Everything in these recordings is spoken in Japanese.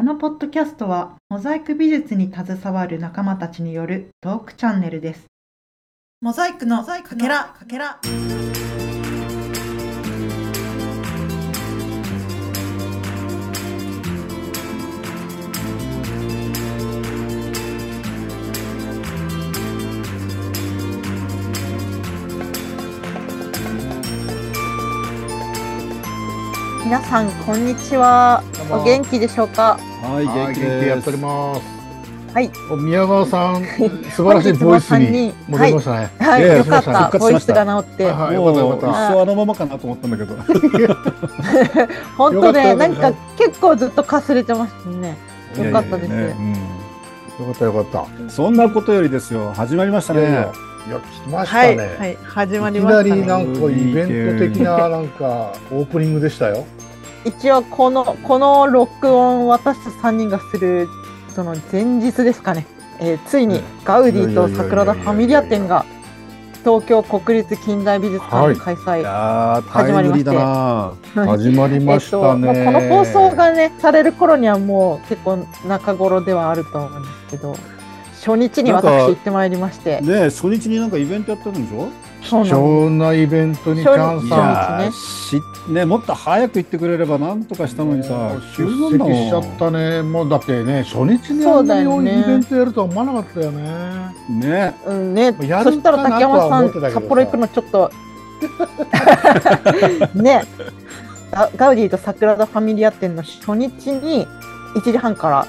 このポッドキャストはモザイク美術に携わる仲間たちによるトークチャンネルです。モザイクのかけらかけら。皆さんこんにちはお元気でしょうか？はい、はい、元気元気やっておりです。ます。はい。お宮川さん、素晴らしいボイスに戻りましたね。はい、よかった。ボイスが治って、はいよかったよかった。一生あのままかなと思ったんだけど。本当よかったねなんよか結構ずっとかすれてましたね。よかったですよかったよかった。うんそんなことよりですよ。始まりましたね。いやいや、いや来ましたはい、ね。はい、始まいきなりましたね。りなんかイベント的ななんかオープニングでしたよ。一応このこの録音私たち3人がするその前日ですかね、えーついにガウディと桜田ファミリア展が東京国立近代美術館で開催、い。やー、タ始まりまして。始まりましたね。えっと、もうこの放送がねされる頃にはもう結構中頃ではあると思うんですけど初日に私行ってまいりまして。ね、初日になんかイベントやったんでしょ？貴重なイベントにチャンいそうさやーしね、もっと早く言ってくれればなんとかしたのにさ、急出。席しちゃったね。もうだってね、初日にあんなにイベントやるとは思わなかったよね。ね。うんね、やるそしたら竹山さん札幌行くのちょっと ねガガウディと桜田ファミリア店の初日に1時半から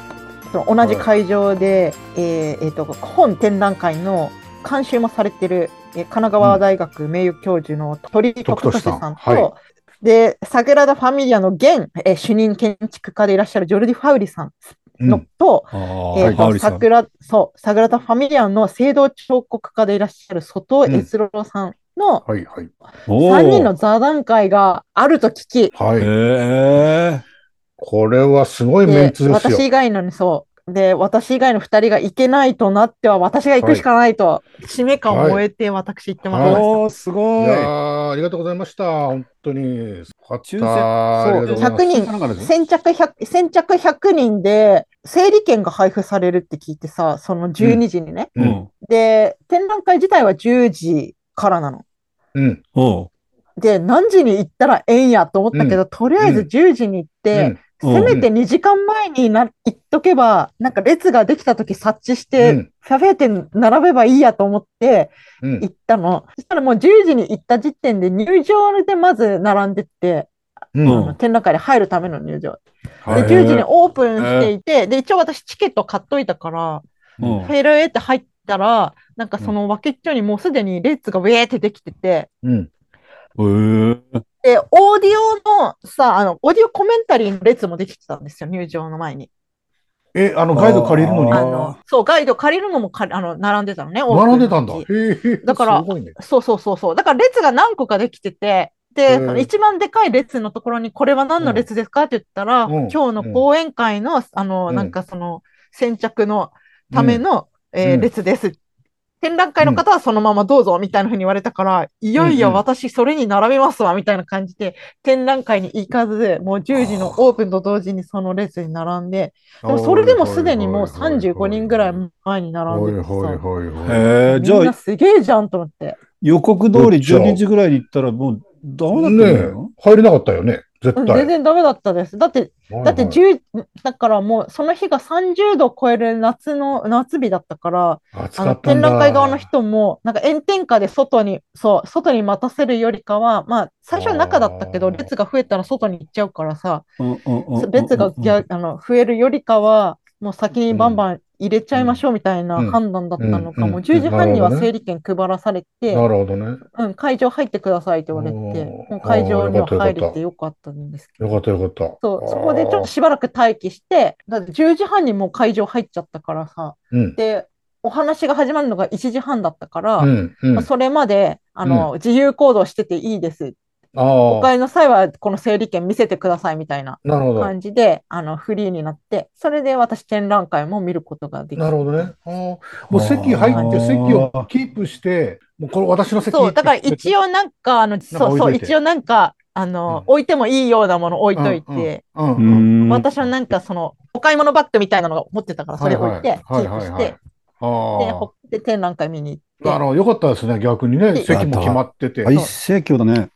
その同じ会場で、えーえーと本展覧会の監修もされてる、えー神奈川大学名誉教授の鳥居徳俊さんと、徳俊さんはで桜田ファミリアの現、えー主任建築家でいらっしゃるジョルディ・ファウリさんの、うんと、あえーーガウリさん。桜そう桜田ファミリアの聖堂彫刻家でいらっしゃる外尾悦郎さんのはいはい。おー3人の座談会があると聞き、はい。へこれはすごいメンでツですよ私。以外のにそうで私以外の2人が行けないとなっては私が行くしかないと、使命感を終えて私行ってもらいました。おー、すいごい。ありがとうございました。本当に。抽選ありがとうございます100人先着 100, 先着100人で整理券が配布されるって聞いてさその12時にね、う。うんん。で展覧会自体は10時からなの。うん。で何時に行ったらええんやと思ったけど、とりあえず10時に行って、うんせめて2時間前にな行っとけば、なんか列ができた時察知して、うんフェ店並べばいいやと思ってうん。行ったの。そしたらもう10時に行った時点で入場でまず並んでって、ううん展覧会で入るための入場。はいで、10時にオープンしていて、で、一応私チケット買っといたから、うんフェルエって入ったら、なんかその脇っちょにもうすでに列がウェーってできてて、うん。へーで、オーディオのさ、あの、オーディオコメンタリーの列もできてたんですよ、入場の前に。え、あの、ガイド借りるのに？あーあの、そう、ガイド借りるのもかあの並んでたのね、並んでたんだ。だからね。そうそうそうそう。だから列が何個かできてて、で、一番でかい列のところに、これは何の列ですかって言ったら、うん今日の講演会の、あの、うんなんかその、先着のための、えーうん列です。展覧会の方はそのままどうぞ、みたいな風に言われたから、いよいよ私それに並びますわ、みたいな感じで、展覧会に行かず、もう10時のオープンと同時にその列に並んで、でもそれでもすでにもう35人ぐらい前に並んでてさ、はいはいはいはい。へーじゃあみんなすげえじゃんと思って。予告通りどっちだ？12時ぐらいに行ったらもうダメだったんね。入れなかったよね。絶うん対。全然ダメだったです。だって、だってはい10、だからもうその日が30度を超える夏の、夏日だったから、あの展覧会側の人も、なんか炎天下で外に、そう、外に待たせるよりかは、まあ、最初は中だったけど、列が増えたら外に行っちゃうからさ、うんうんうんうん列がぎゃあの増えるよりかは、もう先にバンバン入れちゃいましょうみたいなうん判断だったのか、うんもう10時半には整理券配らされて、なるほどね。うん、会場入ってくださいって言われて、会場には入れてよかったんですけど。よかったよかった。そう、そこでちょっとしばらく待機して、だって10時半にもう会場入っちゃったからさ、うん。で、お話が始まるのが1時半だったから、うん。うん。あまあそれまであの、自由行動してていいです。おあ。帰りの際はこの整理券見せてくださいみたいな。感じで、あのフリーになって、それで私展覧会も見ることができた。なるほどね。もう席入って席をキープして、もうこれ私の席そう、だから一応なんか、あの、そうそう、一応なんか、あの、うん置いてもいいようなもの置いといて、うんううんん。私はなんかその、お買い物バッグみたいなのが持ってたから、それ置いて、キはいープして、で、あほで、展覧会見に行って、あ。あの、よかったですね、逆にね。で席も決まってて。大盛況だね。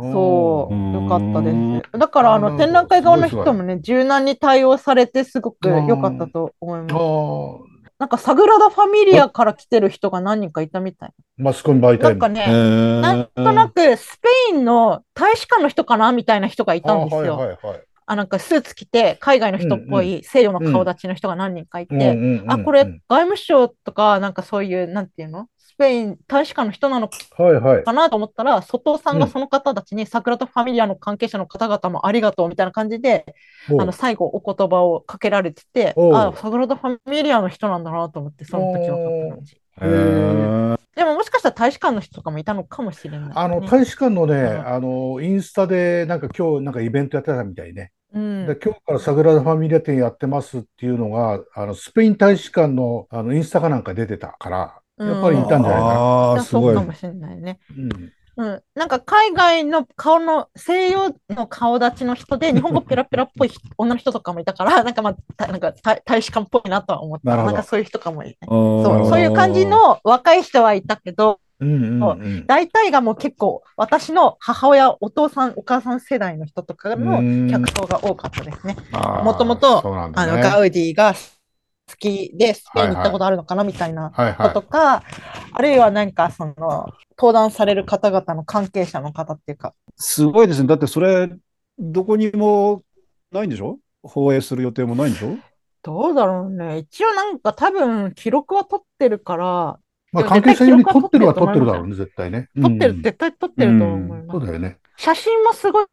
そう。う、んよかったです。だから、あの、展覧会側の人もね、柔軟に対応されて、すごく良かったと思いあます。あ。なんか、サグラダ・ファミリアから来てる人が何人かいたみたい。マスコミ媒体なんかね、ななんとなくスペインの大使館の人かなみたいな人がいたんですよ。あ、なんかスーツ着て、海外の人っぽい西洋の顔立ちの人が何人かいて、あ、これ外務省とか、なんかそういう、なんていうの？スペイン大使館の人なのはいはい。かなと思ったら、外尾さんがうんその方たちに、サグラダ・ファミリアの関係者の方々もありがとうみたいな感じで、あの最後お言葉をかけられてて、あ、サグラダ・ファミリアの人なんだなと思って、その時分かった感じ。でももしかしたら大使館の人とかもいたのかもしれない、ね。あの、大使館のね、んあの、インスタで、なんか今日、なんかイベントやってたみたいね。うんで今日からサグラダ・ファミリア展やってますっていうのが、あの、スペイン大使館の、あの、インスタかなんか出てたから、やっぱりいたんじゃないかな。ああ、すごいそうか。もしれないね。うん。うん、なんか海外の顔の西洋の顔立ちの人で日本語ペラペラっぽい人女の人とかもいたから なんかまあたなんか大大使館っぽいなとは思ったなんかそういう人かもいいねそそうそういう感じの若い人はいたけどうんうんうん。大体がもう結構私の母親お父さんお母さん世代の人とかのうん客層が多かったですね。もともとガウディが好きでスペインに行ったことあるのかなみたいなはいはい。ことか、あるいはなんかその登壇される方々の関係者の方っていうかすごいですね。だってそれ、どこにもないんでしょ？放映する予定もないんでしょ？どうだろうね。一応なんか多分記録は取ってるから、まあ、関係者用に撮ってるは撮ってるだろうね、絶対ね。取ってる、うん絶対取ってると思います。そうだよね。写真もすごい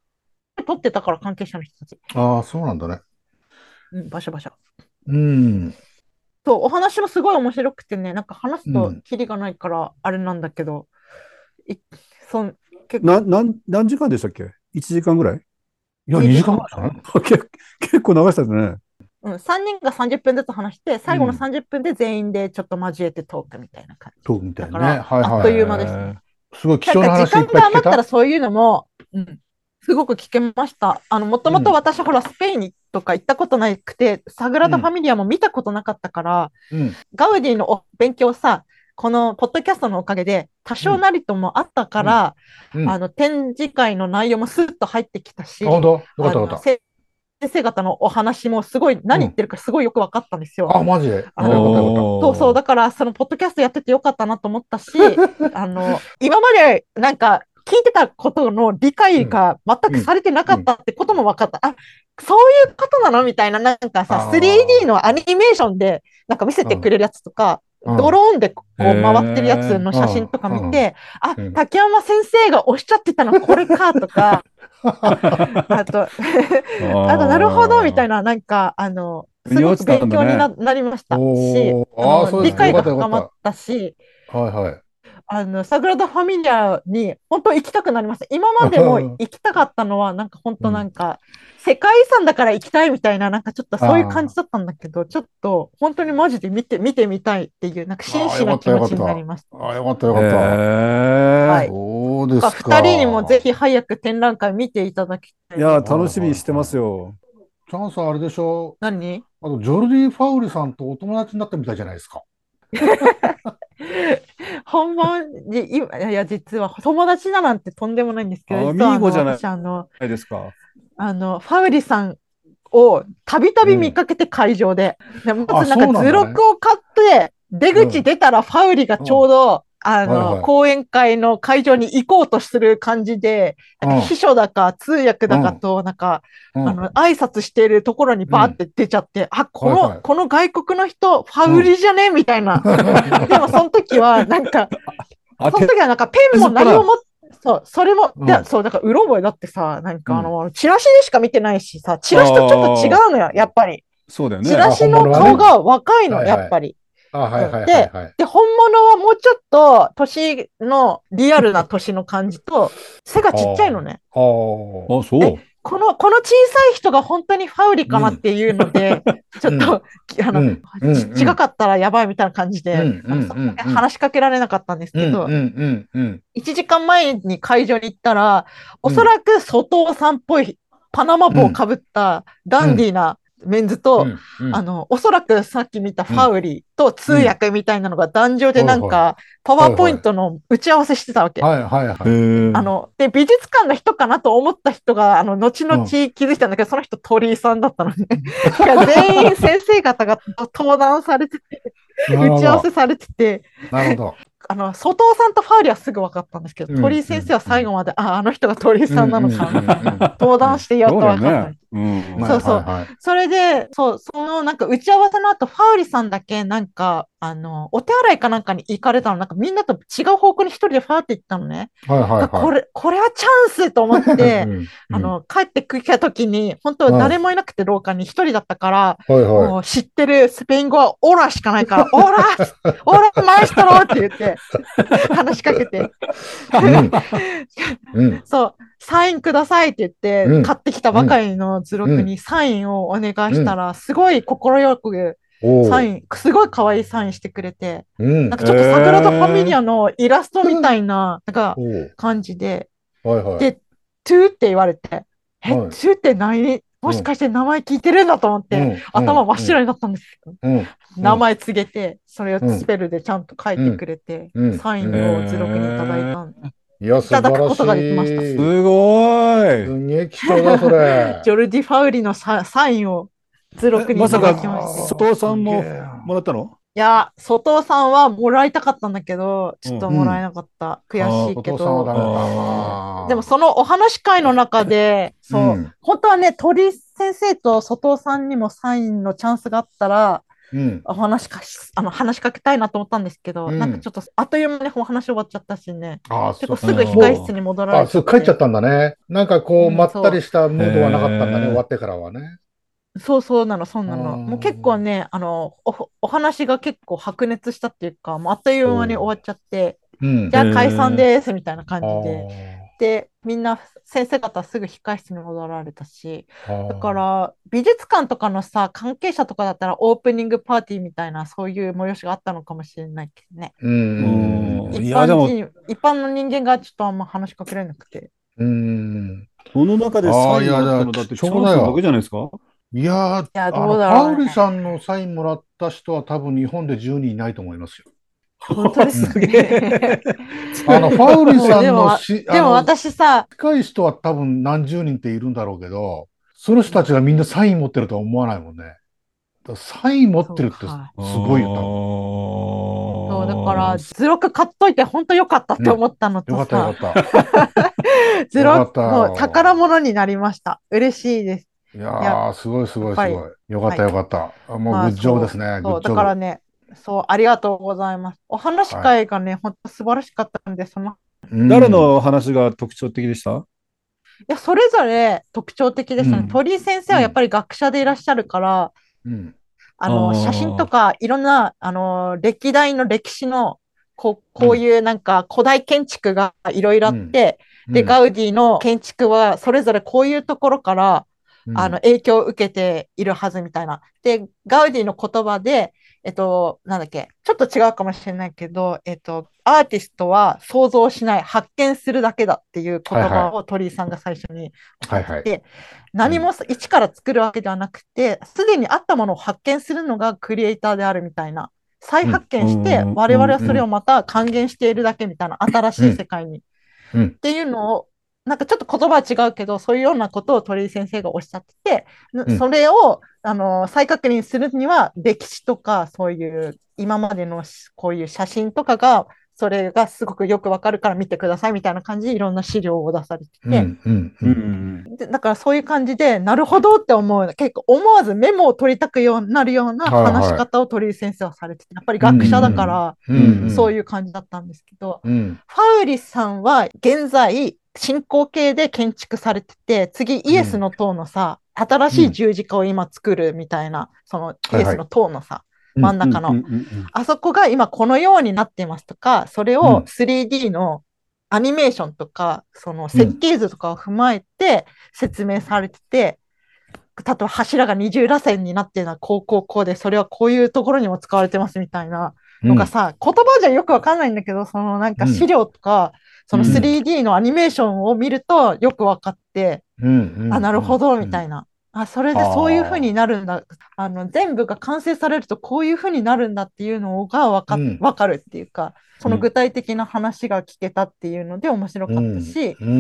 撮ってたから、関係者の人たち。ああ、そうなんだね。うん、バシャバシャ。うん。そう、お話もすごい面白くてね、なんか話すとうんキリがないから、あれなんだけど、いそん結構な何何時間でしたっけ ?1 時間ぐらい？いや、2時間ぐらいじゃない？結結構流したですね。うん、3人が30分ずつ話して、最後のうん30分で全員でちょっと交えてトークみたいな感じ。トークみたいなね。はいはい。あっという間ですね。すごい貴重な話いっぱい聞けた。ったらそういうのも、うん、すごく聞けました。あの、もともと私、ほら、スペインにとか行ったことなくて、サグラダ・ファミリアも見たことなかったから、うん。ガウディのお勉強さ、このポッドキャストのおかげで多少なりともあったから、うん。あの、展示会の内容もスッと入ってきたし、先生方のお話もすごい、何言ってるかすごいよく分かったんですよ。た。あ、マジで？そうそう、だから、その、ポッドキャストやっててよかったなと思ったし、あの、今まで、なんか、聞いてたことの理解が全くされてなかったってことも分かった。あ、そういうことなのみたいな、なんかさ、あー。3D のアニメーションで、なんか見せてくれるやつとか、うん。ドローンでこう回ってるやつの写真とか見て、あうん、竹山先生がおっしゃってたのこれかとか、あと、あと、なるほど、みたいな。な、なんか、あの、すごく勉強にななりましたし、理解が深まったし、はいはい。あの、サグラダ・ファミリアに本当行きたくなりました。今までも行きたかったのは、なんか本当なんか、世界遺産だから行きたいみたいな、なんかちょっとそういう感じだったんだけど、ちょっと本当にマジで見て、見てみたいっていう、なんか真摯な気持ちになりました。あ、よかったよかった。はいそうですか。二人にもぜひ早く展覧会見ていただきたい。いや、楽しみにしてますよ。チャンさんあれでしょ？何？あと、ジョルディ・ファウルさんとお友達になったみたいじゃないですか。本番に、今いや、実は友達だなんてとんでもないんですけど、アミーゴじゃない私、あの、ですか。あの、ファウリさんをたびたび見かけて会場で。でまずなんか図録を買って、出口出たらファウリがちょうど、あはいはい。の、講演会の会場に行こうとする感じで、なんか秘書だか通訳だかと、なんか、うん。あの、挨拶しているところにバーって出ちゃって、あ、この、はいはい。この外国の人、ファウリじゃね？みたいな。でもその時は、なんか、あその時はなんかペンも何も持って、そう、それも、うん。そう、だから、うろ覚えだってさ、なんかあうの、チラシでしか見てないしさ、チラシとちょっと違うのよ、やっぱり。そうだよね。チラシの顔が若いの、やっぱり。あ、はいはいはいはい。で、本物はもうちょっと、年の、リアルな年の感じと、背がちっちゃいのね。あー。あ、そう。この、この小さい人が本当にファウリかなっていうので、ちょっと、あの、うん。違かったらやばいみたいな感じで、話しかけられなかったんですけど、うん。うん。うん。うん。1時間前に会場に行ったら、おそらく外尾さんっぽいパナマ帽をかぶったダンディーなメンズと、うんうんあの、おそらくさっき見たファウリと通訳みたいなのが壇上でなんはいか、パワーポイントの打ち合わせしてたわけ。はいはいはい。あの、で、美術館の人かなと思った人が、あの、後々気づいたんだけど、その人鳥居さんだったのね。全員先生方が登壇されてて、打ち合わせされてて、なるほど。あの、外尾さんとファウリはすぐ分かったんですけど、うん鳥居先生は最後まで、あ、あの人が鳥居さんなのか、うんうんうんうん登壇してやっと分かった。そうそう。それで、そう、そのなんか打ち合わせの後、ファウリさんだけなんか、あの、お手洗いかなんかに行かれたの、なんかみんなと違う方向に一人でファーって行ったのね。はいはいはい。これ、これはチャンスと思って、うんあ、の、帰ってきた時に、本当誰もいなくて廊下に一人だったから、うんはい。はもう知ってるスペイン語はオラしかないから、オラオラマエストロって言って、話しかけて、うん。そう、サインくださいって言って、うん。買ってきたばかりの図録にサインをお願いしたら、すごい快くサイン、すごい可愛いサインしてくれて、うん。なんかちょっとサグラダ・ファミリアのイラストみたいな、なんか感じで、はいはい。で、 To って言われて、え、はい。 To って何？もしかして名前聞いてるんだと思って、うん。頭真っ白になったんです。よ。うん。うん。名前告げて、それをスペルでちゃんと書いてくれて、うん。サインを図録にいただいたんで、いや、素晴らしい。いただくことができましたすごい。すんげえ貴重だ、それ。ジョルディ・ファウリのササインを図録にまさかだきました。い外尾さんももらったの？や、外尾さんはもらいたかったんだけど、ちょっともらえなかった。悔しいけど。でもそのお話会の中で、そう、うん本当はね、鳥居先生と外尾さんにもサインのチャンスがあったら、うん。お話しかし、あの、話しかけたいなと思ったんですけど、うんなんかちょっと、あっという間にお話終わっちゃったしね、あ、結構そうすぐ控室に戻られあ、そう、帰っちゃったんだね。なんかこう、うんまったりしたムードはなかったんだね、終わってからはね。そうそうなの、そうなの。うんもう結構ね、あの、お、お話が結構白熱したっていうか、もうあっという間に終わっちゃって、うん。じゃあ解散です、みたいな感じで。あで、みんな先生方すぐ控室に戻られたし、ーだか、ら美術館とかのさ、関係者とかだったらオープニングパーティーみたいなそういう催しがあったのかもしれないけどね。うんうん一いやでも般人、一般の人間がちょっとあんま話しかけられなくて。うん。うん。その中でサインがあったのだってチャンスなだけじゃないですか？いやー、いやどうだろうねパウリさんのサインもらった人は多分日本で10人いないと思いますよ。本当ですね。あの、パウリさんでものし、でも私さ、近い人は多分何十人っているんだろうけど、その人たちがみんなサイン持ってるとは思わないもんね。サイン持ってるってすごいよ、多そうだから図録買っといて本当よかったって思ったのとかったよさ、かった。よかった もう宝物になりました。嬉しいです。いやー、すごいすごいすごい。よかったよかった。あもうまあグッジョブですね。グそう、ッジョブ。だからね、そう、ありがとうございます。お話し会がね、本当素晴らしかったんで、その、うん誰の話が特徴的でした？いや、それぞれ特徴的でしたね。うん鳥居先生はやっぱり学者でいらっしゃるから、うん。あの、写真とか、いろんな、あの、歴代の歴史の、こう、こういうなんか古代建築がいろいろあって、で、うんガウディの建築はそれぞれこういうところから、うんあの、影響を受けているはずみたいな。で、ガウディの言葉で、えっと、なんだっけ、ちょっと違うかもしれないけど、えっと、アーティストは想像しない、発見するだけだっていう言葉を鳥居さんが最初にはいはい。で、何も一から作るわけではなくて、すでにあったものを発見するのがクリエイターであるみたいな。再発見して、うん我々はそれをまた還元しているだけみたいな、新しい世界に。うんっていうのを、なんかちょっと言葉は違うけど、そういうようなことを鳥居先生がおっしゃってて、うん。それを、あの、再確認するには、歴史とか、そういう、今までのしこういう写真とかが、それがすごくよくわかるから見てくださいみたいな感じでいろんな資料を出されてて、うんうんううんんでだからそういう感じで、なるほどって思う。結構思わずメモを取りたくようになるような話し方を鳥居先生はされてて、やっぱり学者だから、うんそういう感じだったんですけど、うん。ファウリさんは現在進行形で建築されてて、次イエスの塔のさ、新しい十字架を今作るみたいな、そのイエスの塔のさ、うん真ん中の、うんうんうんあそこが今このようになっていますとか、それうん。を 3D のアニメーションとか、その設計図とかを踏まえて説明されてて、例えば柱が二重らせんになってるのはこうこうこうで、それはこういうところにも使われてますみたいなのがさ、言葉じゃよくわかんないんだけど、そのなんか資料とか、その 3D のアニメーションを見るとよくわかって、あ、なるほど、みたいいな。あ、それでそういう風になるんだ。あの、全部が完成されるとこういう風になるんだっていうのがわか,、うん。わかるっていうか、その具体的な話が聞けたっていうので面白かったし、うん。う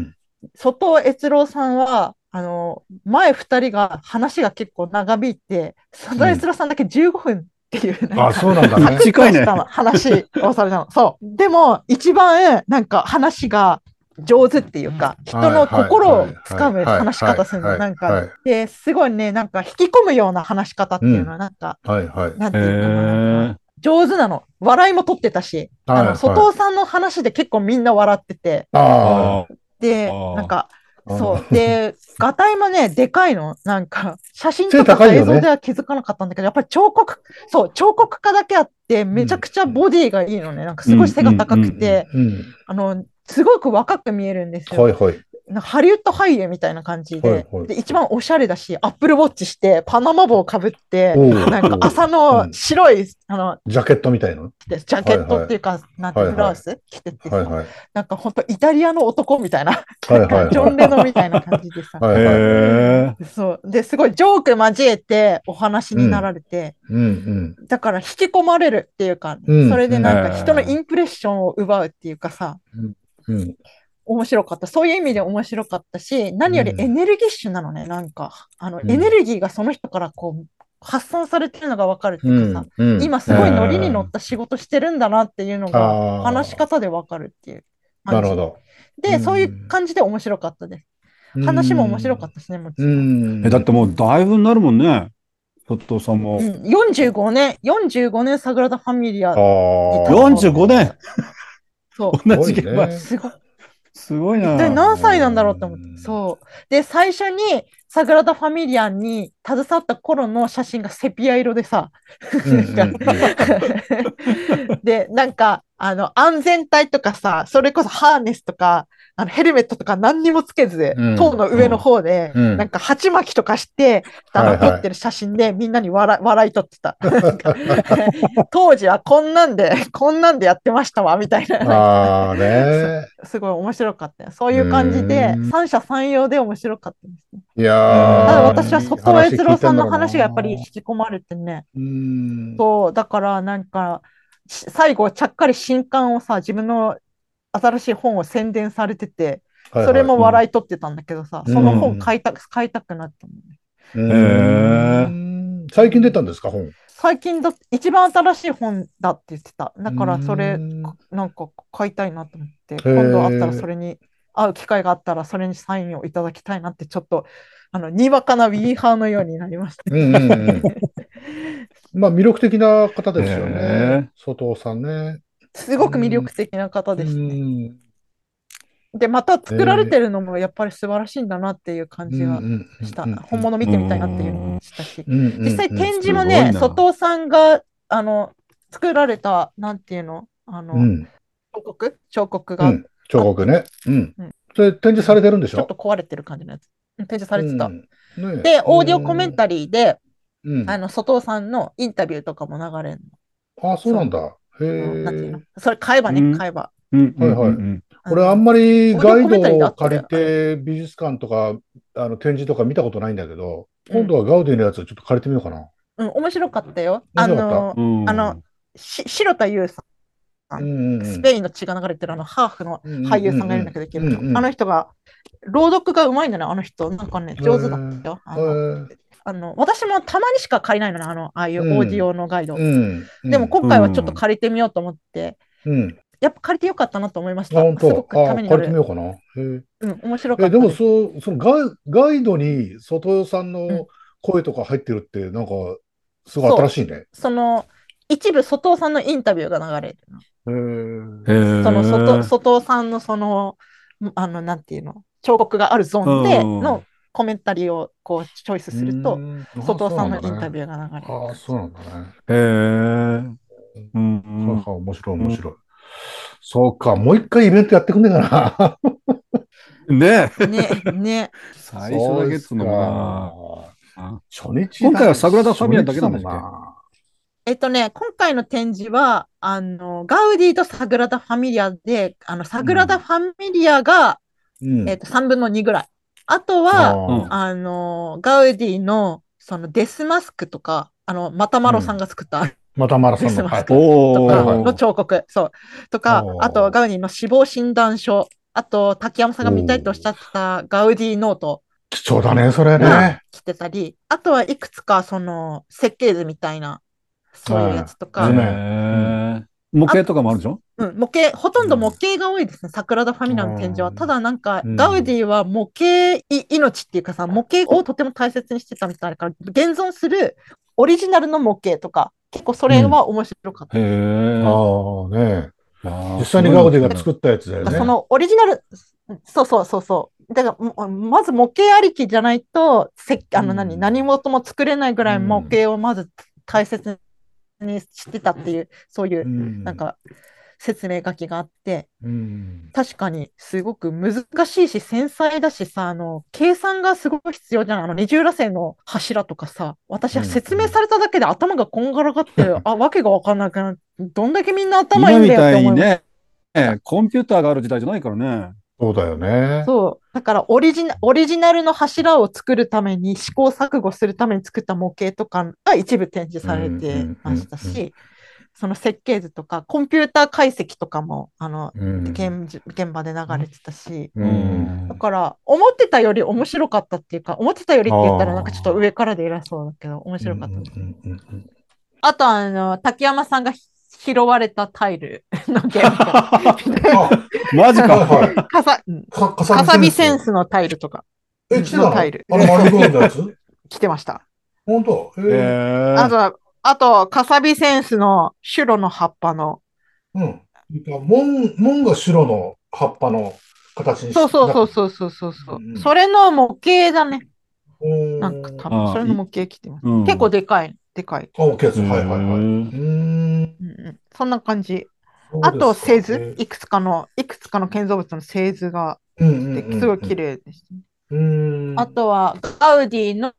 ん外尾悦郎さんは、あの、前二人が話が結構長引いて、外尾悦郎さんだけ15分っていう、なんかあ、そうなんだね。短いね話をされたの。そう。でも、一番、なんか話が上手っていうか、人の心をつかむ話し方するの。なんはいか、で、すごいね、なんか引き込むような話し方っていうのは、なんか、はいはい。なんてへいうのか上手なの。笑いも取ってたし、あの、外尾さんの話で結構みんな笑ってて、ああで、なんか、あ。そう。で、ガタイもね、でかいの。なんか、写真と背か映像では気づかなかったんだけど、やっぱり彫刻、そう、彫刻家だけあって、めちゃくちゃボディがいいのね。なんかすごい背が高くて、うん。あの、すごく若く見えるんですよ。はいはい。なんかハリウッド俳優みたいな感じで、はいはいで、一番おしゃれだし、アップルウォッチして、パナマ帽をかぶって、なんか朝の白い、あの、ジャケットみたいな。ジャケットっていうか、はいはいブラウス着ててさ、はいはい。なんか本当イタリアの男みたいな、はいはいはい。ジョン・レノみたいな感じでさ、はいはい。そう。で、すごいジョーク交えてお話になられて、うんうん。だから引き込まれるっていうか、うんそれでなんうんか人のインプレッションを奪うっていうかさ、うん。面白かった。そういう意味で面白かったし、何よりうんエネルギッシュなのね、なんか。あの、うんエネルギーがその人からこう、発散されてるのがわかるっていうかさ、うん。今すごいノリに乗った仕事してるんだなっていうのあが、ー話し方でわかるっていう感じ。なるほど。で、うんそういう感じで面白かったです。話も面白かったしね、もちうろん。ん。え、だってもうだいぶになるもんね。外藤さんも。うん、45年、45年サグラダ・ファミリアああ。45年そう。同じ現場。ねすごい。すごいな。一体何歳なんだろうって思って。そう。で、最初にサグラダ・ファミリアンに携わった頃の写真がセピア色でさ、で、なんか、あの、安全帯とかさ、それこそハーネスとか、あのヘルメットとか何にもつけず、うん塔の上の方で、うんなんか鉢巻きとかして、あの、はいはい撮ってる写真でみんなに笑笑い取ってた。当時はこんなんで、こんなんでやってましたわ、みたいな。ああね。すごい面白かったよ。そういう感じでう、ん三者三様で面白かったですね。いや私は外尾悦郎さんの話がやっぱり引き込まれてね。うん。そう、だからなんか、し最後ちゃっかり新刊をさ、自分の新しい本を宣伝されてて、それも笑い取ってたんだけどさ、うんその本買いたく、買いたくなったもんね。うん最近出たんですか、本？最近だ、一番新しい本だって言ってた。だからそれうん、なんか買いたいなと思って、ー今度会ったらそれに、会う機会があったらそれにサインをいただきたいなって、ちょっと、あの、にわかなウィーハーのようになりました。うんうんうん まあ魅力的な方ですよへね。外尾さんね。すごく魅力的な方うですね。んで、また作られてるのもやっぱり素晴らしいんだなっていう感じがした。本物見てみたいなっていうのもしたし。実実際展示もね、いな外尾さんが、あの、作られた、なんていうの？あの、うん彫刻？彫刻がうん、彫刻ね。うんうん。それ展示されてるんでしょ？ちょっと壊れてる感じのやつ。うん展示されてた。うんねで、オーディオコメンタリーで、うんあの、外尾さんのインタビューとかも流れるあ、そうなんだ。への。なんていうの？え。それ買えばね、うん買えば。うんはいはいうん俺あんまりガイドを借りて美術館とかあの展示とか見たことないんだけど、うん今度はガウディのやつをちょっと借りてみようかな。うん、面白かったよ。あの、うんあの、し白田優さんスペインの血が流れてるあのハーフの俳優さんがいるんだけど、あの人が、朗読がうまいんだね、あの人。なんかね、上手だったよ。あへのーあの私もたまにしか借りないのね、あの、ああいうオーディオのガイド。うんでも今回はちょっと借りてみようと思って、うん。やっぱ借りてよかったなと思いましあ、た。本すごくためになる。借りてみようかな。うん、面白かっえ、でもたです。そう、そのガイガイドに外尾さんうんの声とか入ってるって、なんか、すごい新しいね。その、一部外尾さんのインタビューが流れるその外、外尾さんのその、あの、なんていうの、彫刻があるゾーンでうんのコメンタリーをこうチョイスすると、外尾さんのインタビュューが流れる。ああ、そうなんだね。へえ。うんはは面白い、面白い。そうか、もう一回イベントやってくんねえかな。ねえ。ね、ね。最初だけっつうのかかな。初日今回はサグラダファミリアだけなんなえっとね、今回の展示は、あの、ガウディとサグラダ・ファミリアで、あの、サグラダ・ファミリアが、うん。えっと、3分の2ぐらい。あとは、うんあの、ガウディの、そのデスマスクとか、あの、マタマロさんが作った、またマラソンの。はいデスマスクおとかー。の彫刻、そう。とかあと、ガウディの死亡診断書、あと、滝山さんが見たいとおっしゃってたガウディノート貴重だね、それがね。来てたり、あとはいくつか、その、設計図みたいな、そういうやつとか、図面へー模型とかもあるでしょ？うん、模型、ほとんど模型が多いですね、サグラダ・ファミリアの展示は。うん。ただなんか、うん。ガウディは模型い命っていうかさ、模型をとても大切にしてたみたいだから、現存するオリジナルの模型とか、結構それは面白かった。へえ。ああ、ねあ実際にガウディが作ったやつだよね。そのオリジナル、そうそうそうそう。だから、もまず模型ありきじゃないと、せあの何、うん。何事も作れないぐらい模型をまず大切にしてたっていう、そういうう、んなん、か、説明書きがあって、うん。確かにすごく難しいし繊細だしさ、あの、計算がすごく必要じゃん。あの、二重らせんの柱とかさ、私は説明されただけで頭がこんがらがって、あ、わけがわかんなくなる。どんだけみんな頭いい今みんだよってたいに思います。ね、コンピューターがある時代じゃないからね。そうだよね。そう。だからオリジナ、オリジナルの柱を作るために試行錯誤するために作った模型とかが一部展示されてましたし、その設計図とか、コンピューター解析とかも、あの、うん。現現場で流れてたし、うんだから、思ってたより面白かったっていうか、思ってたよりって言ったらなんかちょっと上からで偉そうだけど、面白かった。あと、あの、竹山さんが拾われたタイルのゲームとか、あ、マジか。はいはい。かさ、うんか、さびセンスのタイルとかえ、来てたの？のタイルあの丸ゴールのやつ？来てました。本当？えへえ。ーあとは、あと、かさびセンスのシュロの葉っぱの、うん。門、門が白の葉っぱの形にそうそうそうう。そうそうそうそううんうんそれの模型だね。なんか多分それの模型来てます。うん結構でかい、でかい。あ、大きいやつ。はいはいはい。うへーーん。うんうん、そんな感じ。あと、製図、いくつかの、いくつかの建造物の製図がすごい綺麗です。うーん。あとは、ガウディの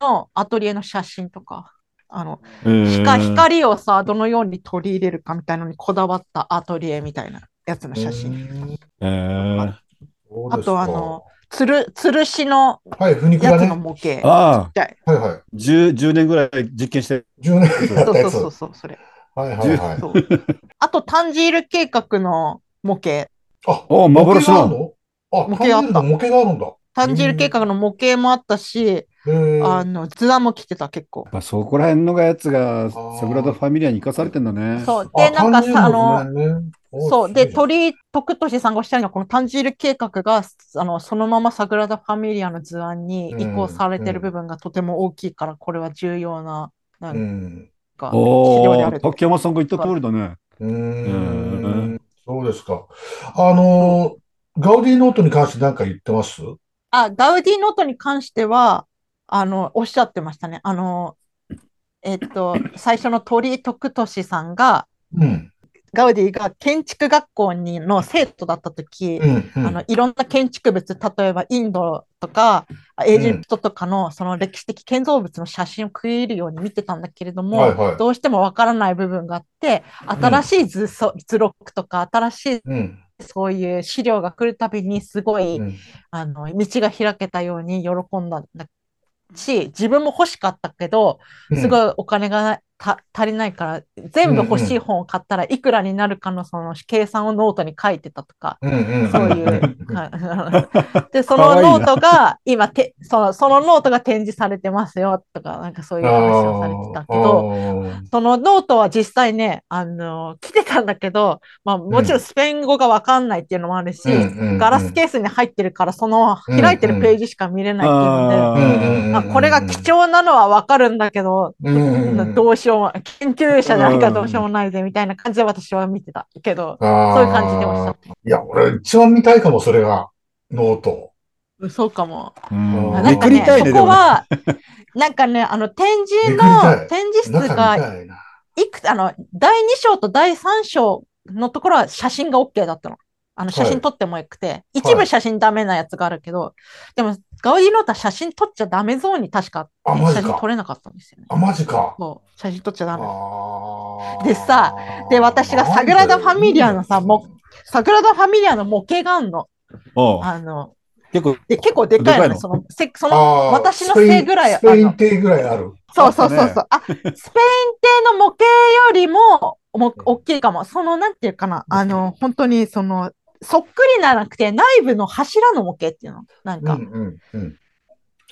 のアトリエの写真とか、あの、光光をさ、どのように取り入れるかみたいなのにこだわったアトリエみたいなやつの写真。あとあの、つる、つるしのはい、不肉だね。やつの模型。ああ。はいはい。10、10年ぐらい実験して。10年やったやつ。そうそうそうそう、それ。はいはいはい。あと、タンジール計画の模型。あ、お幻の？模型があるの？あ、模型あった模型があるんだ。タンジール計画の模型もあったし、あの、図案も来てた、結構。まあそこら辺のがやつがーサグラダ・ファミリアに生かされてんだね。そう。で、なんかさ、あの、のそう。で、鳥居徳俊さんがおっしゃるのは、このタンジール計画が、あの、そのままサグラダ・ファミリアの図案に移行されてる部分がとても大きいから、これは重要な、なうんん。か、資料であるおお、。竹山さんが言った通りだね。うんん。そうですか。あの、ガウディノートに関して何か言ってます？あ、ガウディノートに関しては、あの、おっしゃってましたね。あの、えっと、最初の鳥居徳俊さんが、うん。ガウディが建築学校にの生徒だった時、うん。うんあの、いろんな建築物、例えばインドとか、エジプトとかのその歴史的建造物の写真を食い入るように見てたんだけれども、はいはいどうしてもわからない部分があって、新しい図そ図録とか、新しいうん。そういう資料が来るたびにすごい、うん。あの、道が開けたように喜んだし、自分も欲しかったけど、すい。ごいお金がた足りないから、全部欲しい本を買ったらいくらになるかのその計算をノートに書いてたとか、うんうん。そういう。か で、そのノートが今てその、そのノートが展示されてますよとか、なんかそういう話をされてたけど、そのノートは実際ね、あの、来てたんだけど、まあもちろんスペイン語がわかんないっていうのもあるし、ガラスケースに入ってるから、その開いてるページしか見れないっていうので、まあ、これが貴重なのはわかるんだけど、うんどうしようも、研究者じゃないからどうしようもないぜみたいな感じで私は見てたけど、そういう感じでおっしゃっていや、俺一番見たいかも、それが。ノート。そうかも。うんあなんかね、めくりたいね、そ。こは、なんかね、あの、展示の、展示室がたいくつ、あの、第2章と第3章のところは写真が OK だったの。あの、写真撮ってもよくて、一部写真ダメなやつがあるけど、でも、ガウディノートは写真撮っちゃダメゾーンに確か写真撮れなかったんですよね。あ、マジか。そう、写真撮っちゃダメ。でさ、で、私がサグラダ・ファミリアのさ、も、サグラダ・ファミリアの模型があんの。うんあの、結構、で、結構でかいのね。その、せその、私の背ぐらいスペイン艇ぐらいある。そうそうそうそう。あ、スペイン艇の模型よりも、も、大きいかも。その、なんていうかな。あの、本当に、その、そっくりならなくて、内部の柱の模型っていうの？なんか、うんうんうん。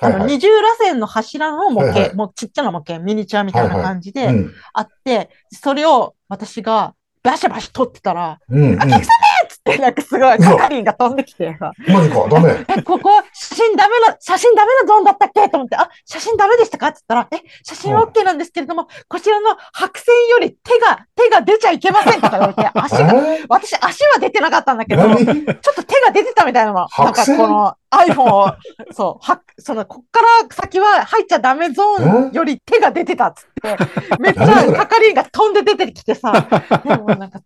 あの、はいはい二重螺旋の柱の模型、はいはいもうちっちゃな模型、ミニチュアみたいな感じでうんあって、それを私がバシャバシャ撮ってたら、うんうん。つっ てなんかすごい係員が飛んできて。さ、マジか、ダメ。え、ここ、写真ダメな、写真ダメなゾーンだったっけ？と思って、あ、写真ダメでしたか？って言ったら、え、写真は OK なんですけれども、こちらの白線より手が、手が出ちゃいけませんとか言われて、足が、え？私足は出てなかったんだけど、ちょ何っと手が出てたみたいなの。なんかこの iPhone を、そう、は、その、こっから先は入っちゃダメゾーンより手が出てたっつって、めっちゃ係員が飛んで出てきてさ、でもなんか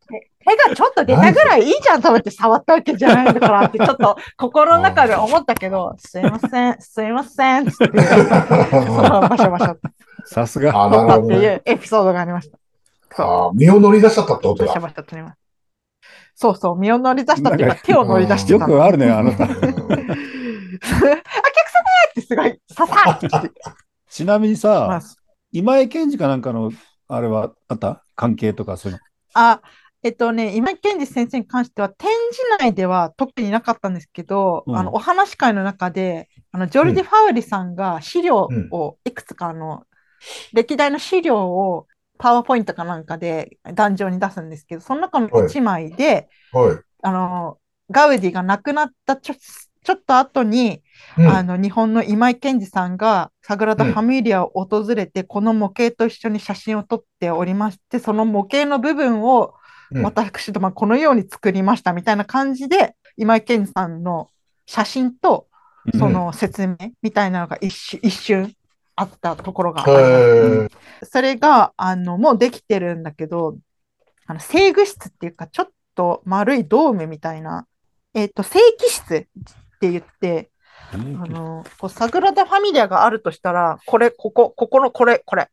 がちょっと出たぐらいいいじゃんと思って触ったわけじゃないんだからってちょっと心の中で思ったけど、すいません、すいません、つって、そのバシャバシャってさすが。あ、撮ったってい。うエピソードがありました。あ身を乗り出しちゃったってことバシャだ。バシャ撮ります。そうそう、身を乗り出したっていうか手を乗り出してよたの。くあるね、あなた。お客様ってすごい、ささって。ちなみにまあさ、今井健二かなんかの、あれはあった？関係とかそういうの。あ、えっとね、今井健二先生に関しては展示内では特になかったんですけど、うん。あのお話会の中であのジョルディ・ファウリさんが資料を、いくつかあの歴代の資料をパワーポイントかなんかで壇上に出すんですけど、その中の1枚で、はい。あのガウディが亡くなったちょちょっと後に、うん。あの日本の今井健二さんがサグラダ・ファミリアを訪れて、この模型と一緒に写真を撮っておりまして、その模型の部分をうん。私どもはこのように作りましたみたいな感じで、今井健二さんの写真とうん。その説明みたいなのが一瞬一瞬あったところがありまそれがあのもうできてるんだけど、あの制具室っていうか、ちょっと丸いドームみたいな、えっ、と、正規室って言って、あの、こうサグラダ・ファミリアがあるとしたら、これ、ここ、ここのこれ、これ、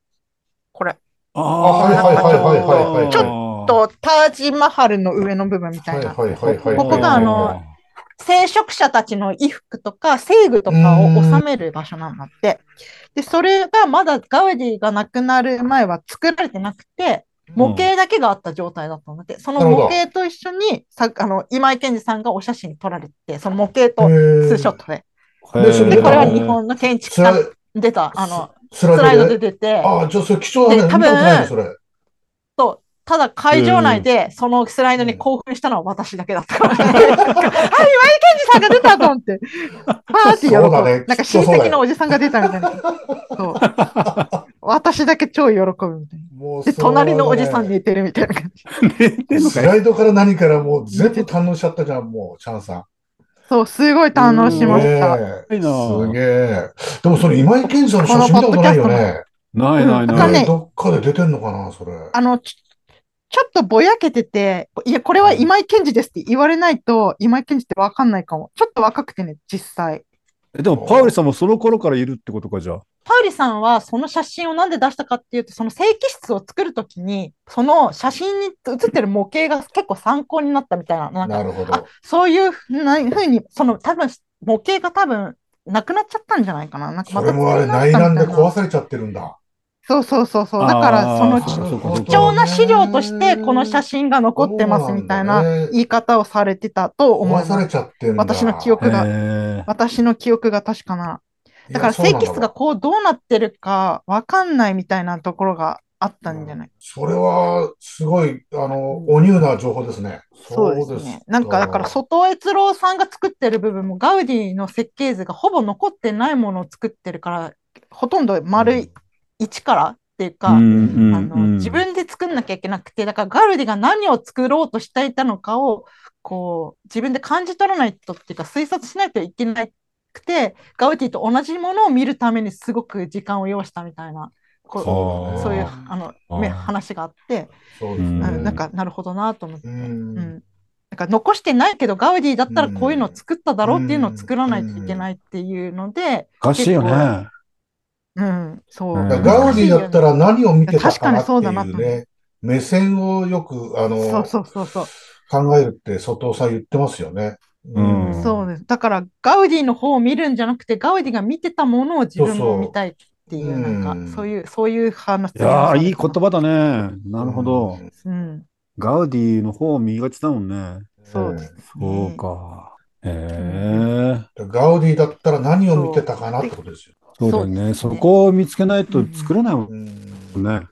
これ。あはいはいはいはいはいはい。ちょっと、タージマハルの上の部分みたいな。ここがあの、聖職者たちの衣服とか、聖具とかを収める場所なんだって。で、それがまだガウディが亡くなる前は作られてなくて、模型だけがあった状態だったので、その模型と一緒に、さあの今井健二さんがお写真撮られて、その模型とツーショットで。でこれは日本の建築家出た、あの、ススライドでで。出て、ああ、じゃあそれ貴重だね。で多分見ただ会場内でそのスライドに興奮したのは私だけだったかもしれない。はい、今井健二さんが出たと思って、パーティーやろうそうだねなんか親戚のおじさんが出たみたいな。そう。私だけ超喜ぶみたいな。で、隣のおじさん寝てるみたいな感じ。寝て。スライドから何からもう全部堪能しちゃったじゃん、もう、チャンさん。そう、すごい堪能しました。すげえ。でもそれ今井健二さんの写真見たことないよね。ないないなんかねない。どっかで出てんのかな、それ。あの、ちちょっとぼやけてて、いや、これは今井健二ですって言われないと、今井健二ってわかんないかも。ちょっと若くてね、実際。えでも、パウリさんもその頃からいるってことか、じゃあ。パウリさんはその写真をなんで出したかっていうと、その正規室を作るときに、その写真に写ってる模型が結構参考になったみたいな、なんかなるほあど。そういうふうに、その多分模型が多分なくなっちゃったんじゃないかな。なんかまたそれもあれ、内乱で壊されちゃってるんだ。そうそうそうそう。だからその貴重な資料としてこの写真が残ってますみたいな言い方をされてたと思い壊されます。ちゃって。私の記憶がへ私の記憶が確かな。だから正規室がこうどうなってるかわかんないみたいなところがあったんじゃない？それは、すごい、あの、おニューな情報ですね。そうですね。なんかだから外越郎さんが作ってる部分もガウディの設計図がほぼ残ってないものを作ってるから、ほとんど丸い一からっていうか、あのうん自分で作んなきゃいけなくて、だからガルディが何を作ろうとしていたのかを、こう、自分で感じ取らないとっていうか、推察しないといけなくて、ガウディと同じものを見るためにすごく時間を要したみたいなこそうそういうあのめあー話があって、そうですうんね。うんなんかなるほどなと思って。ううんん。なんか残してないけどガウディだったらこういうのを作っただろうっていうのを作らないといけないっていうので、おかしいよね。うん、そう。ガウディだったら何を見てたかなって確かにそうだなと思ういうね、目線をよく、あの、そうそうそうそう。考えるって外尾さん言ってますよね。うんそうです。だからガウディの方を見るんじゃなくて、ガウディが見てたものを自分も見たいっていう、そうそうなんうんかそういう、そういう話。いやー、いい言葉だね。なるほど。うん、ガウディの方を見がちだもんね。そうです、ね。そうか。へえ。うんガウディだったら何を見てたかなってことですよ。そうだよね。そねそこを見つけないと作れないもうんんね。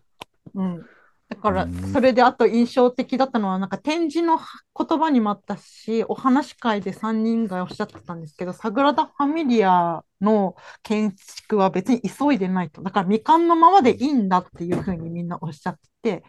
うん。だからうん、それであと印象的だったのは、なんか展示の言葉にもあったし、お話し会で3人がおっしゃってたんですけど、サグラダ・ファミリアの建築は別に急いでないと。だから未完のままでいいんだっていうふうにみんなおっしゃって、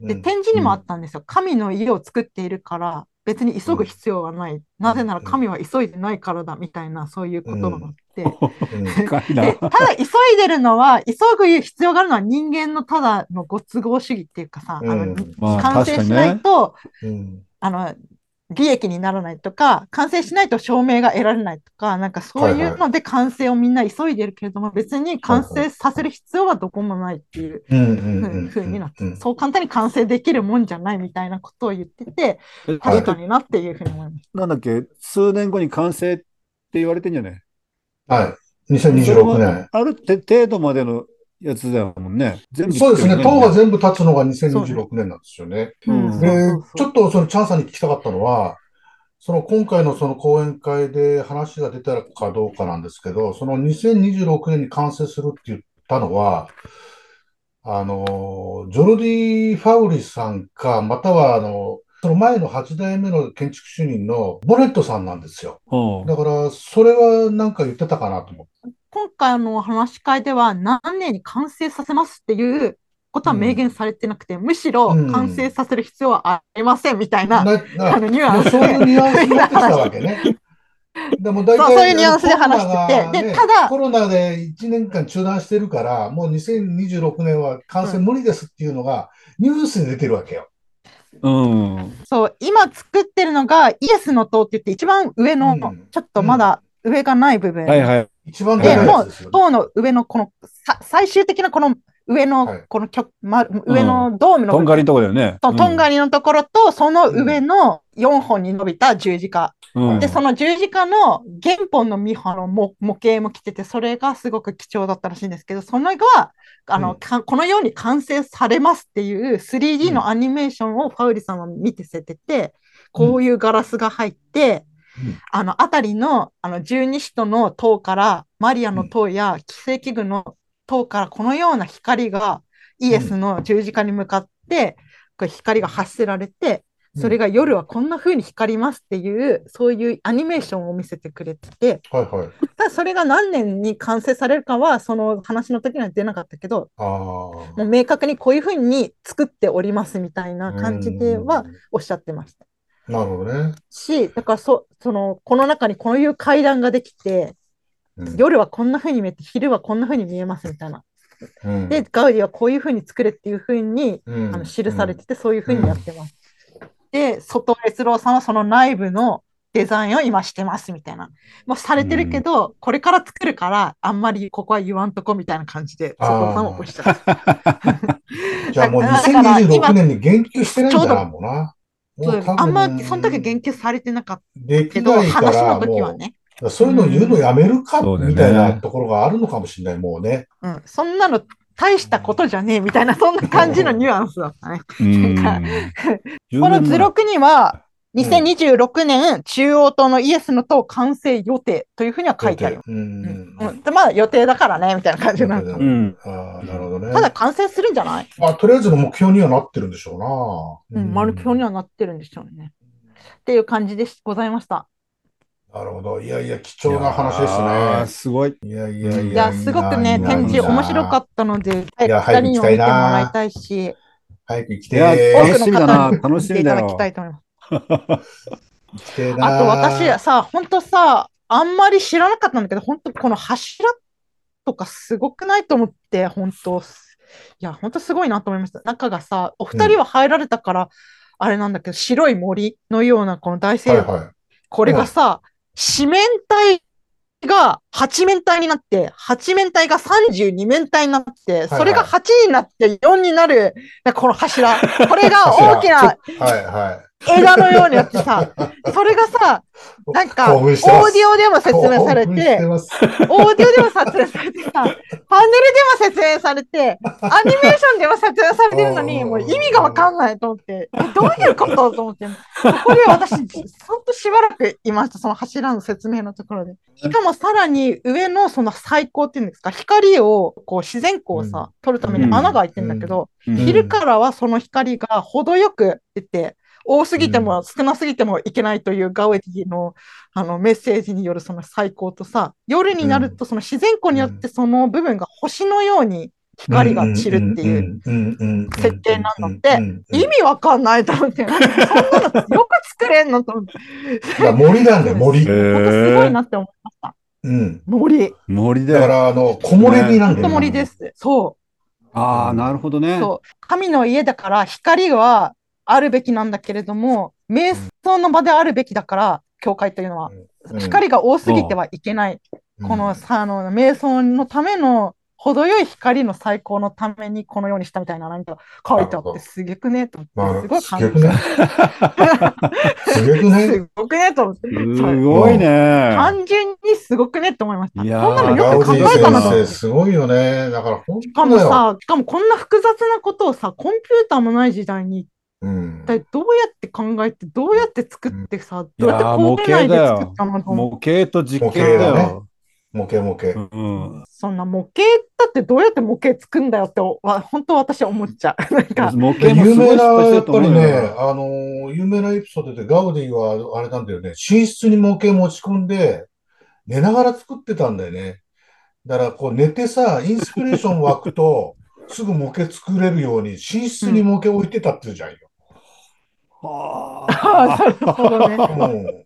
で、展示にもあったんですよ。神の家を作っているから、別に急ぐ必要はない。なぜなら神は急いでないからだみたいな、そういう言葉があって。ただ急いでるのは、急ぐ必要があるのは人間のただのご都合主義っていうかさ、あのうんまあ完成しないと、うん。あの、利益にならないとか、完成しないと証明が得られないとか、なんかそういうので完成をみんな急いでるけれども、別に完成させる必要はどこもないっていうふうになってうん。そう簡単に完成できるもんじゃないみたいなことを言ってて、え確かになっていうふうに思います。なんだっけ、数年後に完成って言われてんじゃねはい。それ2026も年。ある程程度までのやつだもんね。全部そうですね。作ってる塔が全部立つのが2026年なんですよね。うんでそうそう、ちょっとそのチャンさんに聞きたかったのは、その今回のその講演会で話が出たかどうかなんですけど、その2026年に完成するって言ったのは、あの、ジョルディ・ファウリさんか、またはあの、その前の8代目の建築主任のボネットさんなんですよ。うんだから、それはなんか言ってたかなと思って。今回の話し会では何年に完成させますっていうことは明言されてなくて、むしろうん完成させる必要はありませんみたいな、なな あのニュアンスで。そういうニュアンスになってきたわけね。でも大体そうそういうニュアンスで話しててねでただコロナで1年間中断してるから、もう2026年は完成無理ですっていうのがニュースに出てるわけよ。うん。そう、今作ってるのがイエスの塔って言って一番上の、うんちょっとまだ上がない部分。はいはい。一番でかいやつですよね。塔の上のこのさ最終的なこの上の、はい。このきょ、ま、上のドームの部分とんがりのとこだよね。ととん。がりのところと、その上の4本に伸びた十字架。うん。で、その十字架の原本のミハの模模型も来てて、それがすごく貴重だったらしいんですけど、その後は、あの、うん。かこのように完成されますっていう 3D のアニメーションをファウリさんは見てせてて、こういうガラスが入って、うん。あの、あたりの、あの、十二使徒の塔から、マリアの塔や奇跡具の塔から、このような光がイエスの十字架に向かって、これ光が発せられて、それが夜はこんな風に光りますっていう、そういうアニメーションを見せてくれてて、はいはい。ただそれが何年に完成されるかは、その話の時には出なかったけど、ああ。もう明確にこういう風に作っておりますみたいな感じではおっしゃってました。なるほどね。し、だからそ、その、この中にこういう階段ができて、うん夜はこんな風に見えて、昼はこんな風に見えますみたいな。うんで、ガウディはこういう風に作れっていう風に、うんあの記されてて、そういう風にやってます。で、外江悦郎さんはその内部のデザインを今してますみたいな。もうされてるけど、これから作るから、あんまりここは言わんとこみたいな感じで、外尾さんもおっしゃって じゃあもうだから今2026年に言及してないんだもうな。あんまその時は言及されてなかったけど、話ら、の時はもね。う、そういうの言うのやめるか、みたいなところがあるのかもしれない、もうね。うん、そんなの大したことじゃねえみたいな、そんな感じのニュアンスだったね。うん。この図録には、2026年、中央島のイエスの塔完成予定というふうには書いてある。うん。うんまあ予定だからね、みたいな感じになる。うん。ああ、なるほどね。ただ完成するんじゃない？まあ、とりあえずの目標にはなってるんでしょうな。うん、丸標にはなってるんでしょうね。っていう感じでしございました。なるほど。いやいや、貴重な話ですすごい。ね。いやいやいや。いや、すごくね、展示面白かっったので、いや二人にも見てもらいたいし、た。早く行きてい。楽しみだな。楽見してみだよいただき。たいと思います。あと私さ、本当さ、あんまり知らなかったんだけど、本当この柱とかすごくないと思って、本当いや、本当すごいなと思いました。中がさ、お二人は入られたから、あれなんだけど、白い森のようなこの大西洋、はいはい。これがさ、四面体が八面体になって、八面体が32面体になって、それが8になって4になる、この柱。これが大きな はいはい。枝のようになってさ、それがさ、なんか、オーディオでも説明されてて、オーディオでも説明されてさ、パネルでも説明されて、アニメーションでも説明されてるのに、うんもう意味がわかんないと思って、えどういうことと思って、そこで私、ほんとしばらくいました、その柱の説明のところで。しかもさらに上のその最高っていうんですか、光をこう自然光をさ、取るために穴が開いてんだけど、うん。昼からはその光が程よく出て、多すぎても少なすぎてもいけないというガウエディのあのメッセージによるその最高とさ、夜になるとその自然光によってその部分が星のように光が散るっていうう設定なんだって意味わかんないと思って、そんなのよく作れんのと思って、いや森なんだよ、森。すごいなって思いました。うん。森。森で。だから、あの、木漏れ日なんだよ。本当森で。す。そう。ああ、なるほどね。そう。神の家だから光はあるべきなんだけれども、瞑想の場であるべきだから、教会というのは。うん光が多すぎてはいけない。このさ、あの、瞑想のための程よい光の最高のためにこのようにしたみたいな何か書いてあって、すげくねと思って、すごいす感動げくね。すげくね。すごくねと思って。すごいね。単純にすごくねと思いました。いやーこんなのガよく考えたなと思って。先生、すごいよね。だから、本しか当だよ。もさ、しかもこんな複雑なことをさ、コンピューターもない時代にうん一。体どうやって考えて、どうやって作ってさ、どうやっていやー工芸内で作ったの？模型と実験だよ。模型模型。うん。そんな模型だってどうやって模型作るんだよって、わ本当私は思っちゃう。なんか、で模型もす有名な、やっぱりね、あの、有名なエピソードでガウディは、あれなんだよね、寝室に模型持ち込んで、寝ながら作ってたんだよね。だから、こう寝てさ、インスピレーション湧くと、すぐ模型作れるように、寝室に模型置いてたっていうじゃんよ。はあーなるほどね。う ん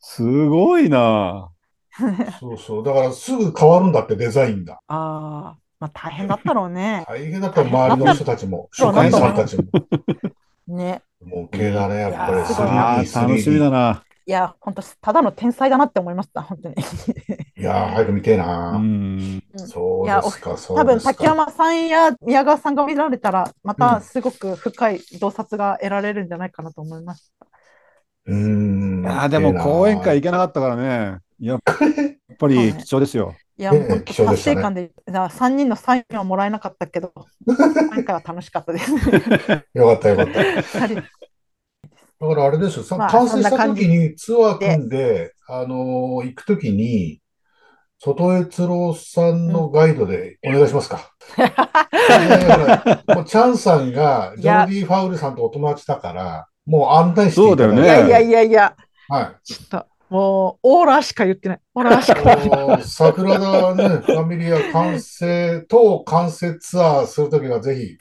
すごいな。そうそう。だから、すぐ変わるんだって、デザインが。ああ、まあ大変だったろうね。大変だった、周りの人たちも、そう初回さんたちも。ね。模型だね、やっぱり。ああ、3D 楽しみだな。いや、本当ただの天才だなって思いました、本当に。いやー、早く見てえうな。ん。そうですか、そう多分ですか。竹山さんや宮川さんが見られたら、またすごく深い洞察が得られるんじゃないかなと思います。うーん。いや、でも講演会行けなかったからね。やっぱり貴重ですよ。いや、ねもう本当達貴重でしたね成感で、だから3人のサインはもらえなかったけど、今回は楽しかったです。よかったよかった。二人だからあれですよ、さまあ完成したそんな感じ時にツアー組んで、あのー行く時に、外江津郎さんのガイドでお願いしますか。うチャンさんがジョーディ・ファウルさんとお友達だから、もう案内していただいてそうだよねいやいやいやいや、はい。ちょっと、もう、オーラしか言ってない。オーラしか。もう桜田ね、ファミリア完成、当完成ツアーするときはぜひ、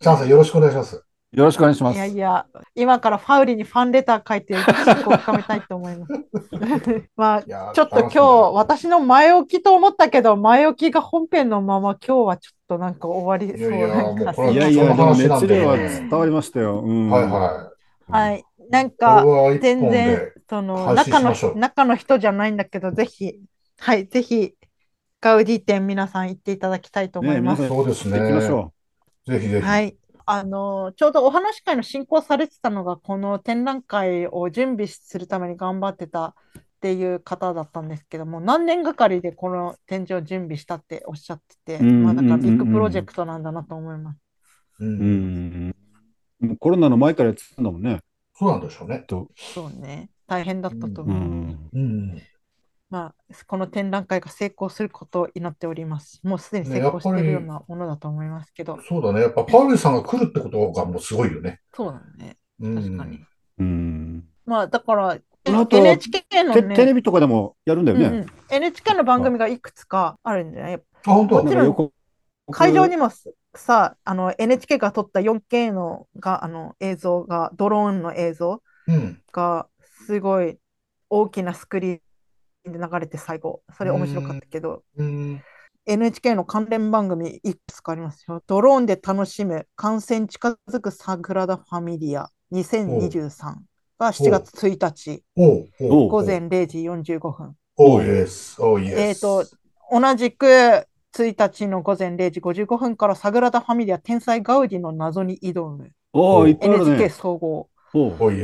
チャンさんよろしくお願いします。よろしくお願いします。いやいや、今からファウリにファンレター書いて、親交を深めたいと思います。まあちょっと今日、私の前置きと思ったけど、前置きが本編のまま、今日はちょっとなんか終わりそういやいやなんかいやいや、熱量は伝わりましたよ。うん。はいははい。なんか全然で、その中の中の人じゃないんだけど、ぜひ、はい、ぜひ、ガウディ店皆さん行っていただきたいと思います。ねそうですね。行きましょぜひぜひ。はい。あの、ちょうどお話し会の進行されてたのが、この展覧会を準備するために頑張ってたっていう方だったんですけども、何年がかりでこの展示を準備したっておっしゃってて、うんまあ、だからビッグプロジェクトなんだなと思います。う。う。うんコロナの前からやってたんだもんね。そうなんでしょうね。そうね。大変だったとう思う。ん。うん。まあ、この展覧会が成功することを祈っております。もうすでにね成功してるようなものだと思いますけど、そうだね。やっぱパウエルさんが来るってことがもうすごいよね。そうだね。うん。確かに。うん。まあ、だから、NHK のテね、テレビとかでもやるんだよね。うんうん NHK の番組がいくつかあるんじゃないあ、本当？もちろん会場にもさ、あの NHK が撮った 4K のがあの映像が、ドローンの映像うん。がすごい大きなスクリーンで流れて最後、それ面白かったけど、うん。NHK の関連番組いくつかありますよ。ドローンで楽しむ感染近づくサグラダ・ファミリア。2023が7月1日午前0時45分。えっと、同じく1日の午前0時55分からサグラダ・ファミリア天才ガウディの謎に挑む。NHK ね。総合。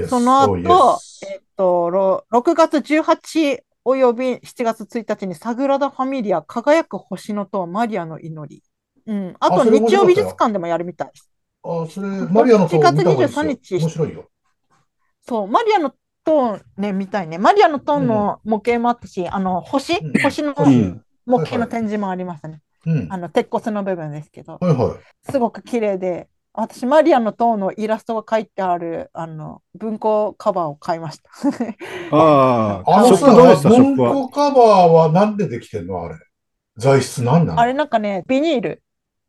その後、えっと、ろ6月18および7月1日にサグラダ・ファミリア輝く星の塔マリアの祈り。うん、あと日曜美術館でもやるみたいです。あ、それ、マリアの塔見た方がいいですよ7月23日面白いよ。そう、マリアの塔ね、見たいね。マリアの塔の模型もあったし、あの、星、うん星の星うん模型の展示もありましたね。うん。あの、鉄骨の部分ですけど、はいはい。すごく綺麗で、私、マリアの塔のイラストが書いてある、あの、文庫カバーを買いました。ああ、あのさ。文庫カバーはなんでできてんの？あれ。材質なんなの？あれなんかね、ビニール。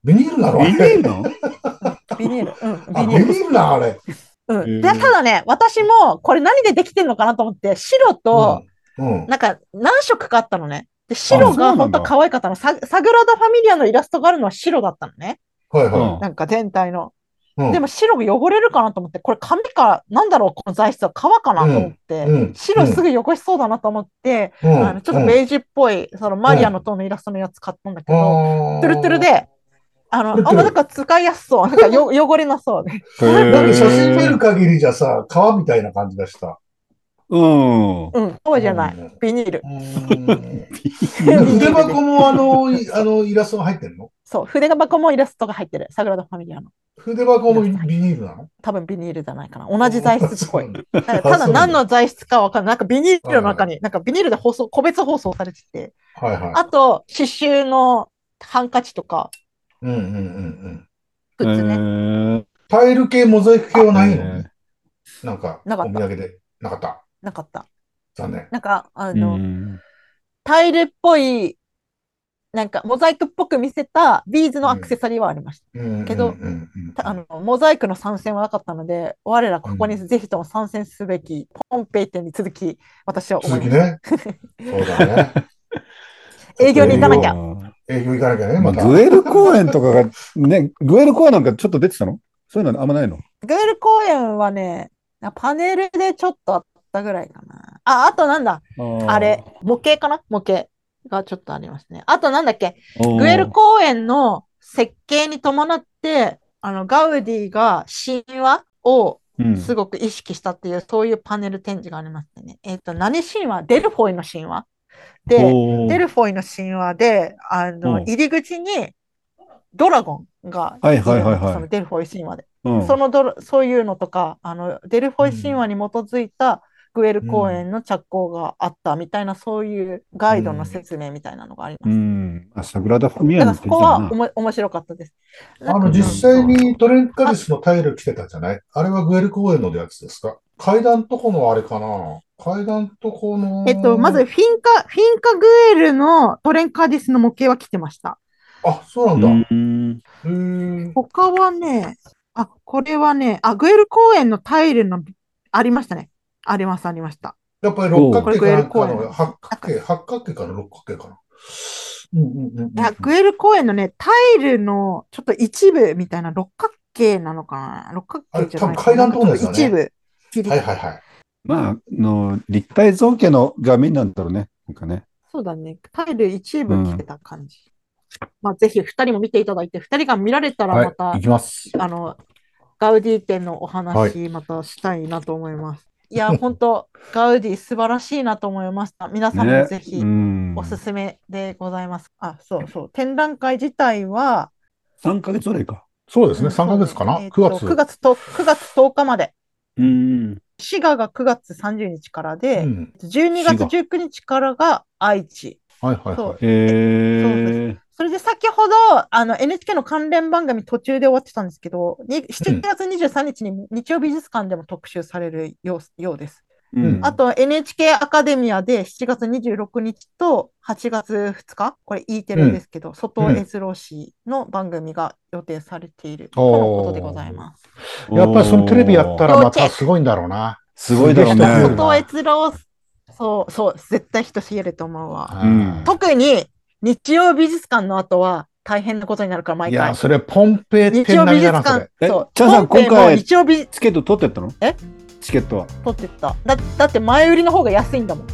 ビニールなの？あビニれールなの？ビニール。うん、あ、ビニール。ビニールなあれ。うん。で、ただね、私もこれ何でできてんのかなと思って、白と、うん。うん。なんか何色かあったのね。で、白が本当可愛かったの。ササグラダ・ファミリアのイラストがあるのは白だったのね。はいはなんか全体の。い。うんでも白が汚れるかなと思って、これ紙か、なんだろう、この材質は革かなと思って、うん白すぐ汚しそうだなと思って、うんあのちょっとベージュっぽい、そのマリアの塔のイラストのやつ買ったんだけど、トゥルトゥルで、あの、あんまなんか使いやすそう。なんかよ 汚れなそうで。へーだって写真見る限りじゃさ、革みたいな感じがした。うん。うん、そうじゃない。うんビニールう。ーん筆箱もあの、い あのイラストが入ってるの？そう、筆箱もイラストが入ってる。サグラダ・ファミリアの。筆箱もビニールなの？多分ビニールじゃないかな。同じ材質っぽい。ただ何の材質かわかんない。なんかビニールの中に、なんかビニールで放送、個別放送されてて、はいはい。あと、刺繍のハンカチとか、うんうんうんうん。グッズね。ね。タイル系、モザイク系はないの？えなんか、なかったお土産で？なかった？なかった。残念。なんか、あーの、うんタイルっぽい、なんかモザイクっぽく見せたビーズのアクセサリーはありました。うんけどうんうんうんたあのモザイクの参戦はなかったので、我らここにぜひとも参戦すべき、ポンペイ店に続き、私は思い続ます。きね。そうだね。営業に行かなきゃ。営業行かなきゃね、まあまた。グエル公園とかが、ね、グエル公園なんかちょっと出てたの？そういうのあんまないの？グエル公園はね、パネルでちょっとあったぐらいかな。あ、あとなんだ、あれ、模型かな？模型がちょっとありますね。あとなんだっけ、グエル公園の設計に伴って、あの、ガウディが神話をうん。すごく意識したっていう、そういうパネル展示がありましてね。えっ、と、何神話？デルフォイの神話？で、デルフォイの神話で、あの、うん。入り口にドラゴンがはいはいはいはい。そのデルフォイ神話で。うん。そのドラそういうのとか、あの、デルフォイ神話に基づいたグエル公園の着工があったみたいな、そういうガイドの説明みたいなのがあります。うん。あ、サグラダ・ファミリアのそこはおも面白かったです。あの、実際にトレンカリスのタイル来てたじゃない？あれはグエル公園のやつですか？階段とこのあれかな？階段とこの。えっと、まず、フィンカ、フィンカグエルのトレンカーディスの模型は来てました。あ、そうなんだ。へうん。ー他はね、あ、これはね、あ、グエル公園のタイルの、ありましたね。あります、ありました。やっぱり六角形かの、八角形、八角形かな、六角形かな。うんうんうんうんいや、グエル公園のね、タイルのちょっと一部みたいな六角形なのかな六角形じゃないあれ多分階段のとこですよね一部切りはいはいはい。まあ、あの、立体造形の画面なんだろうね。なんかね。そうだね。タイル一部来てた感じ。まあ、ぜひ二人も見ていただいて、二人が見られたらまた、行きます。あの、ガウディ展のおは話、またしたいなと思います。い、や、本当ガウディ素晴らしいなと思いました。皆さんもねぜひうん。おすすめでございます。あ、そうそう。展覧会自体は、3ヶ月ぐらいか。そうですね、3ヶ月かな？えーと ?9 月。9月と、9月10日まで。うん。滋賀が9月30日からで、うん。12月19日からが愛知。はいはいそうはい。えそれで先ほど、あの NHK の関連番組途中で終わってたんですけど、に7月23日に日曜美術館でも特集されるようようです。ー。うん。あと NHK アカデミアで7月26日と8月2日、これ E テレですけど、外江津郎氏の番組が予定されているとのことでございます。やっぱりそのテレビやったらまたすごいんだろうな。すごいだろうね外江津郎、そう、そう、絶対人知れると思うわ。うん特に日曜美術館の後は大変なことになるから、毎回いや、。それポンペイ日曜美術。館、えそう。チャンさんポンペイも今回日曜美チケット取ってったの？え？チケットは。取ってった。だだって前売りの方が安いんだもん。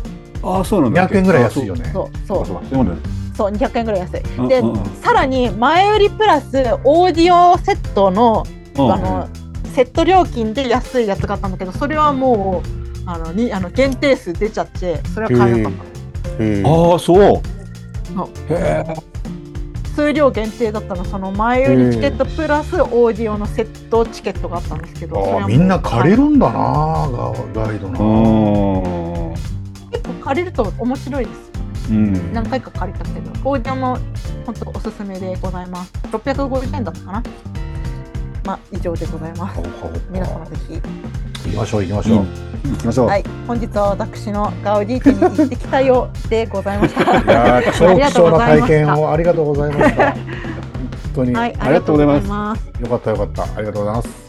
ああ、そうなんだっけ。200円ぐらい安いよね。そう、そそうう。そうそういうことねそう、200円ぐらい安い。うんでうんうんさらに前売りプラスオーディオセットのうんあのセット料金で安いやつがあったんだけどそれはもうあのにあの限定数出ちゃってそれは買えなかったああ、そう。そうへえ。数量限定だったのその前売りチケットプラスオーディオのセットチケットがあったんですけどああみんな借りるんだな、ガガイドうな。ん。結構借りると面白いですうん。何回か借りたけどオーディオも本当おすすめでございます650円だったかなまあ以上でございます皆様ぜひ行きましょう、行きましょう。行きましょう。はい、本日は私のガウディ店に行ってきたよでございました。いやー 超貴重な体験をありがとうございました。本当に、はい、ありがとうございますありがとうございます。よかったよかった。ありがとうございます。